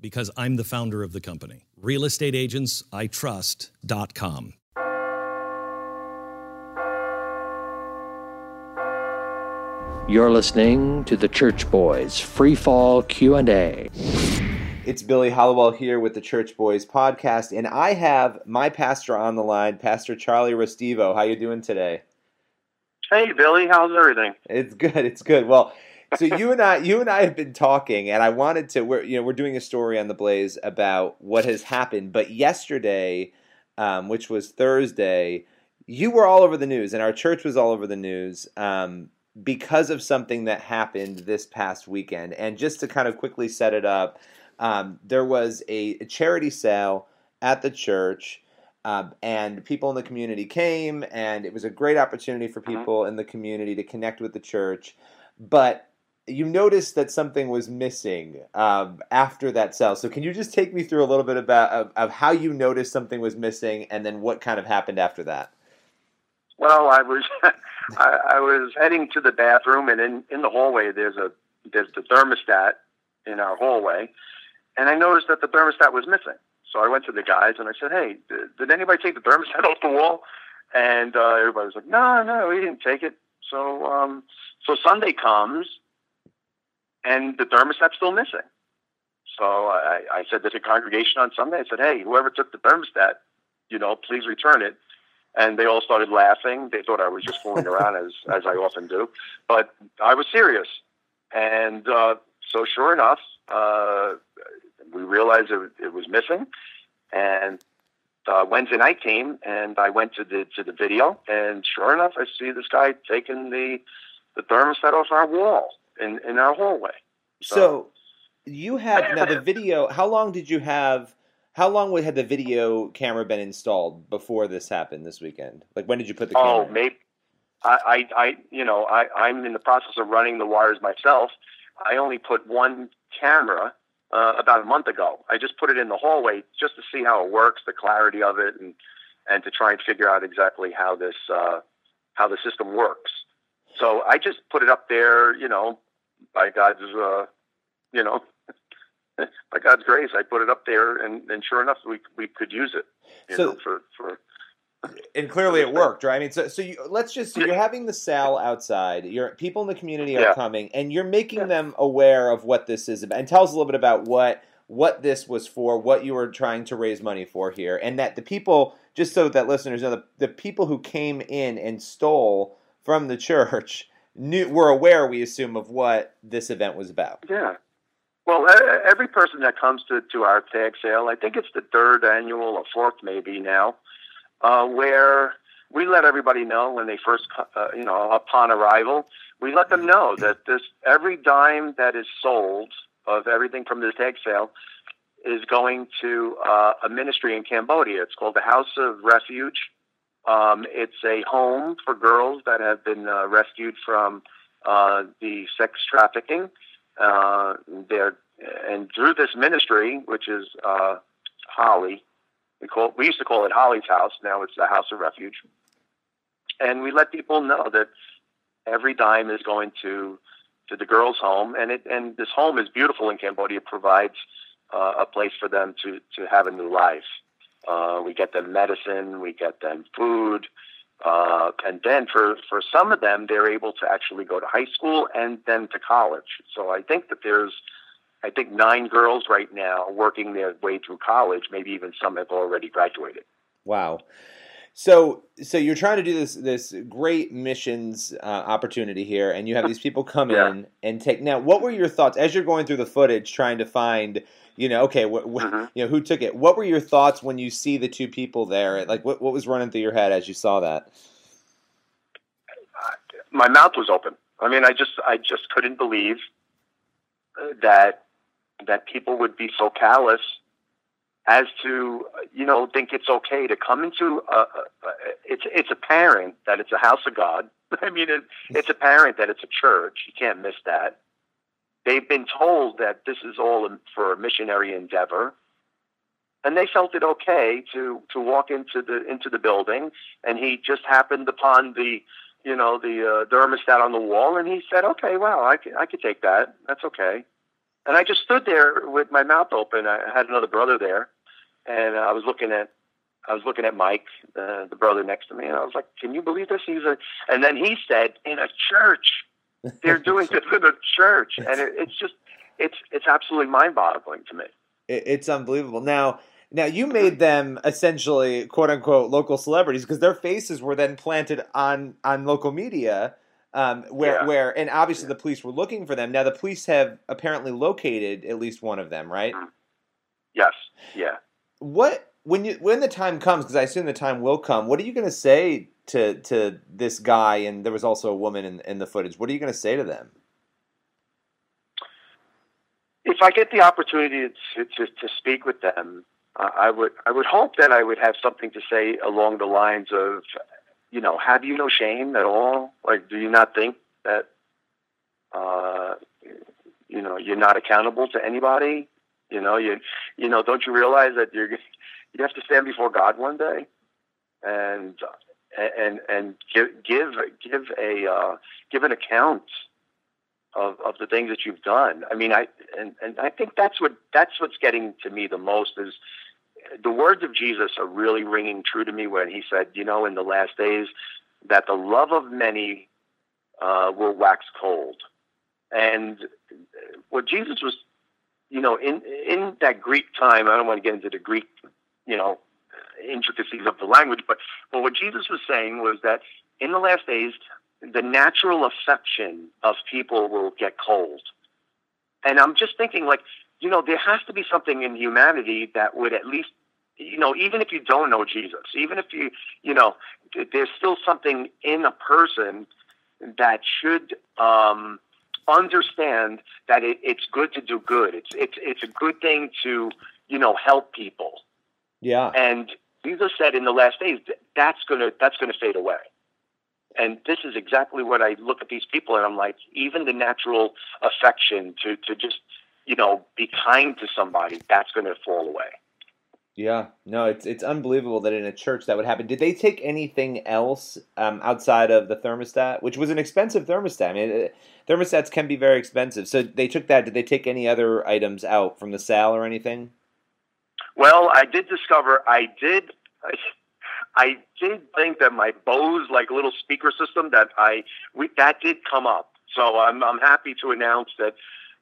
Because I'm the founder of the company. RealestateAgentsITrust.com. You're listening to the Church Boys Free Fall Q&A. It's Billy Hallowell here with the Church Boys podcast, and I have my pastor on the line, Pastor Charlie Restivo. How you doing today? Hey, Billy, how's everything? It's good. It's good. Well, so you and I, you and I have been talking, and I wanted to. We're you know we're doing a story on the Blaze about what has happened, but yesterday, um, which was Thursday, you were all over the news, and our church was all over the news. Um, because of something that happened this past weekend. And just to kind of quickly set it up, um, there was a, a, charity sale at the church, um, and people in the community came, and it was a great opportunity for people in the community to connect with the church. But you noticed that something was missing um, after that sale. So can you just take me through a little bit about of, of how you noticed something was missing, and then what kind of happened after that? Well, I was I, I was heading to the bathroom, and in in the hallway there's a there's the thermostat in our hallway, and I noticed that the thermostat was missing. So I went to the guys and I said, "Hey, did, did anybody take the thermostat off the wall?" And uh, everybody was like, "No, no, we didn't take it." So um, so Sunday comes, and the thermostat's still missing. So I, I said to the congregation on Sunday, I said, "Hey, whoever took the thermostat, you know, please return it." and they all started laughing. They thought I was just fooling around, as as I often do, but I was serious. And uh, so, sure enough, uh, we realized it, it, was missing. And uh, Wednesday night came, and I went to the to the video, and sure enough, I see this guy taking the the thermostat off our wall in in our hallway. So, so you had now the video. How long did you have? How long had the video camera been installed before this happened this weekend? Like when did you put the camera? Oh, maybe I, I, I, you know, I, I'm in the process of running the wires myself. I only put one camera uh, about a month ago. I just put it in the hallway just to see how it works, the clarity of it, and and to try and figure out exactly how this uh, how the system works. So I just put it up there, you know, by God's, uh, you know, by God's grace, I put it up there, and, and sure enough, we we could use it. so know, for for. And clearly it worked, right? I mean, so so you, let's just so you're having the sale outside. Your people in the community are yeah. coming, and you're making yeah. them aware of what this is about. And tell us a little bit about what what this was for, what you were trying to raise money for here, and that the people, just so that listeners know, the, the people who came in and stole from the church knew were aware, we assume, of what this event was about. Yeah, well, every person that comes to, to our tag sale, I think it's the third annual or fourth maybe now, uh, where we let everybody know when they first, uh, you know, upon arrival, we let them know that this every dime that is sold of everything from the tag sale is going to uh, a ministry in Cambodia. It's called the House of Refuge. Um, it's a home for girls that have been uh, rescued from uh, the sex trafficking uh, there and through this ministry, which is uh, Holly, we call we used to call it Holly's House. Now it's the House of Refuge, and we let people know that every dime is going to to the girls' home, and it and this home is beautiful in Cambodia. Provides uh, a place for them to to have a new life. Uh, we get them medicine, we get them food, uh, and then for, for some of them, they're able to actually go to high school and then to college. So I think that there's, I think nine girls right now working their way through college. Maybe even some have already graduated. Wow. So, so you're trying to do this this great missions uh, opportunity here, and you have these people come yeah. in and take. Now, what were your thoughts as you're going through the footage, trying to find you know, okay, wh- wh- mm-hmm. you know, who took it? What were your thoughts when you see the two people there? Like, what what was running through your head as you saw that? My mouth was open. I mean, I just I just couldn't believe that that people would be so callous as to you know think it's okay to come into a, it's it's apparent that it's a house of God. I mean, it, it's apparent that it's a church. You can't miss that. They've been told that this is all for a missionary endeavor, and they felt it okay to to walk into the into the building. And he just happened upon the you know the uh, thermostat on the wall, and he said, "Okay, wow, I could I could take that. That's okay." And I just stood there with my mouth open. I had another brother there, and I was looking at I was looking at Mike, uh, the brother next to me, and I was like, "Can you believe this?" He's a, and then he said, "In a church, they're doing this in a church," and it, it's just, it's it's absolutely mind-boggling to me. It's unbelievable. Now, now you made them essentially quote unquote local celebrities because their faces were then planted on on local media. Um, where yeah. where and obviously the police were looking for them. Now the police have apparently located at least one of them, right? Yes. Yeah. What when you when the time comes? Because I assume the time will come. What are you going to say to to this guy? And there was also a woman in, in the footage. What are you going to say to them? If I get the opportunity to to, to speak with them, uh, I would I would hope that I would have something to say along the lines of you know, have you no shame at all? Like, do you not think that, uh, you know, you're not accountable to anybody? You know, you, you know, don't you realize that you're, you have to stand before God one day, and and and give give give a uh, give an account of of the things that you've done. I mean, I and and I think that's what that's what's getting to me the most is the words of Jesus are really ringing true to me when he said, you know, in the last days, that the love of many uh, will wax cold. And what Jesus was, you know, in in that Greek time, I don't want to get into the Greek, you know, intricacies of the language, but but what Jesus was saying was that in the last days, the natural affection of people will get cold. And I'm just thinking, like, you know, there has to be something in humanity that would at least you know, even if you don't know Jesus, even if you, you know, there's still something in a person that should um, understand that it, it's good to do good. It's it's it's a good thing to you know help people. Yeah. And Jesus said in the last days that's gonna that's gonna fade away. And this is exactly what I look at these people and I'm like, even the natural affection to to just you know be kind to somebody, that's gonna fall away. Yeah, no, it's it's unbelievable that in a church that would happen. Did they take anything else um, outside of the thermostat, which was an expensive thermostat? I mean, it, thermostats can be very expensive. So they took that. Did they take any other items out from the sale or anything? Well, I did discover I did. I, I did think that my Bose like little speaker system that I we, that did come up. So I'm I'm happy to announce that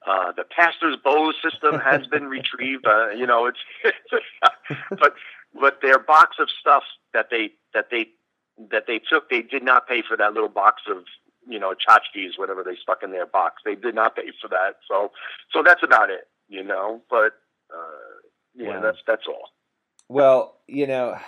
uh, the pastor's Bose system has been retrieved. Uh, you know, it's, but but their box of stuff that they that they that they took, they did not pay for that little box of you know tchotchkes, whatever they stuck in their box. They did not pay for that. So so that's about it. You know, but uh, yeah, wow. that's that's all. Well, you know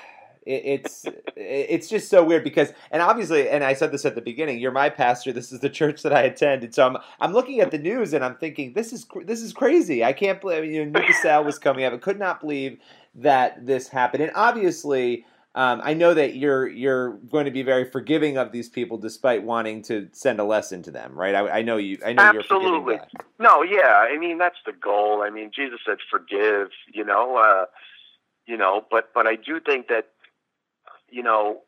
it's it's just so weird because and obviously and I said this at the beginning you're my pastor this is the church that I attend and so I'm I'm looking at the news and I'm thinking this is this is crazy. I can't believe you know New was coming up. I could not believe that this happened. And obviously um, I know that you're you're going to be very forgiving of these people despite wanting to send a lesson to them right? I, I know you I know Absolutely. you're forgiving no yeah I mean that's the goal. I mean Jesus said forgive you know uh, you know but but I do think that you know,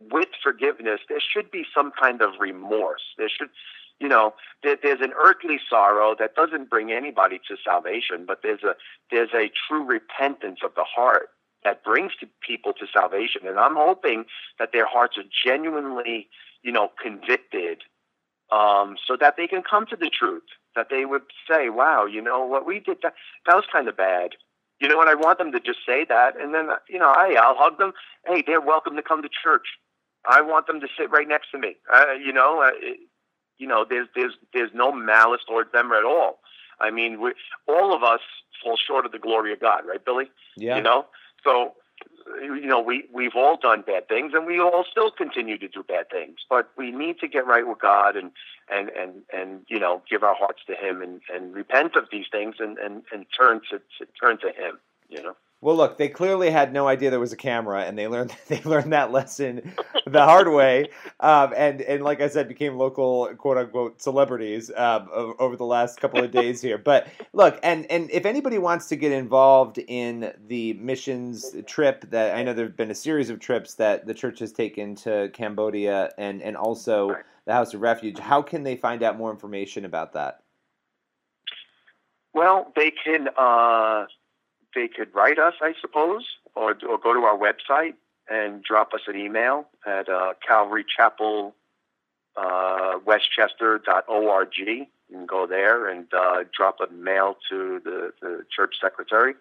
with forgiveness, there should be some kind of remorse. There should, you know, there, there's an earthly sorrow that doesn't bring anybody to salvation, but there's a there's a true repentance of the heart that brings people to salvation. And I'm hoping that their hearts are genuinely, you know, convicted, um, so that they can come to the truth. That they would say, "Wow, you know what we did that that was kind of bad." You know, and I want them to just say that, and then you know, hey, I'll hug them. Hey, they're welcome to come to church. I want them to sit right next to me. Uh, you know, uh, it, you know, there's there's there's no malice towards them at all. I mean, we, all of us fall short of the glory of God, right, Billy? Yeah. You know, so you know, we we've all done bad things, and we all still continue to do bad things. But we need to get right with God, and and and and you know, give our hearts to Him, and and repent of these things, and and and turn to, to turn to Him. You know. Well, look, they clearly had no idea there was a camera, and they learned they learned that lesson the hard way, um, and and like I said, became local quote unquote celebrities um, over the last couple of days here. But look, and and if anybody wants to get involved in the missions trip, that I know there've been a series of trips that the church has taken to Cambodia and and also the House of Refuge. How can they find out more information about that? Well, they can. Uh they could write us, I suppose, or, or go to our website and drop us an email at uh, Calvary uh, Westchester.org. You can go there and uh, drop a mail to the, the church secretary.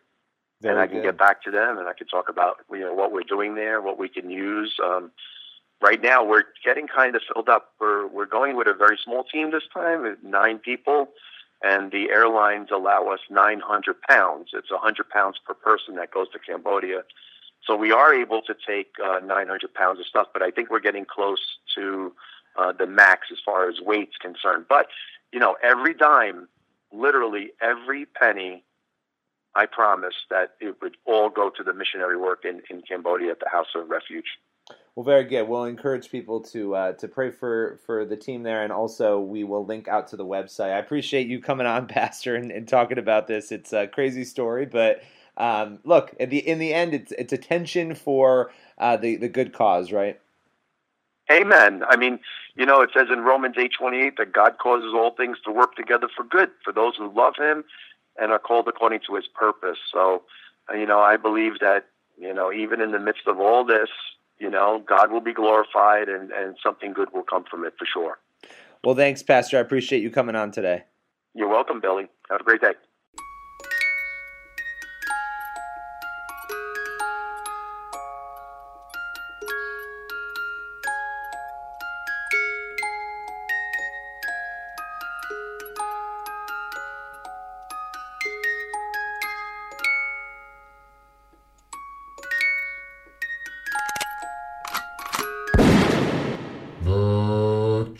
Very and I can good. get back to them and I can talk about you know what we're doing there, what we can use. Um, right now, we're getting kind of filled up. We're we're going with a very small team this time, nine people and the airlines allow us 900 pounds. It's 100 pounds per person that goes to Cambodia. So we are able to take uh, 900 pounds of stuff, but I think we're getting close to uh, the max as far as weight's concerned. But, you know, every dime, literally every penny, I promise that it would all go to the missionary work in, in Cambodia at the House of Refuge. Well, very good. We'll encourage people to uh, to pray for for the team there, and also we will link out to the website. I appreciate you coming on, Pastor, and, and talking about this. It's a crazy story, but um, look, in the in the end, it's it's attention for uh, the the good cause, right? Amen. I mean, you know, it says in Romans eight twenty eight that God causes all things to work together for good for those who love Him and are called according to His purpose. So, you know, I believe that you know, even in the midst of all this, you know, God will be glorified and, and something good will come from it for sure. Well, thanks, Pastor. I appreciate you coming on today. You're welcome, Billy. Have a great day.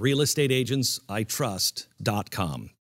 RealestateAgentsITrust.com.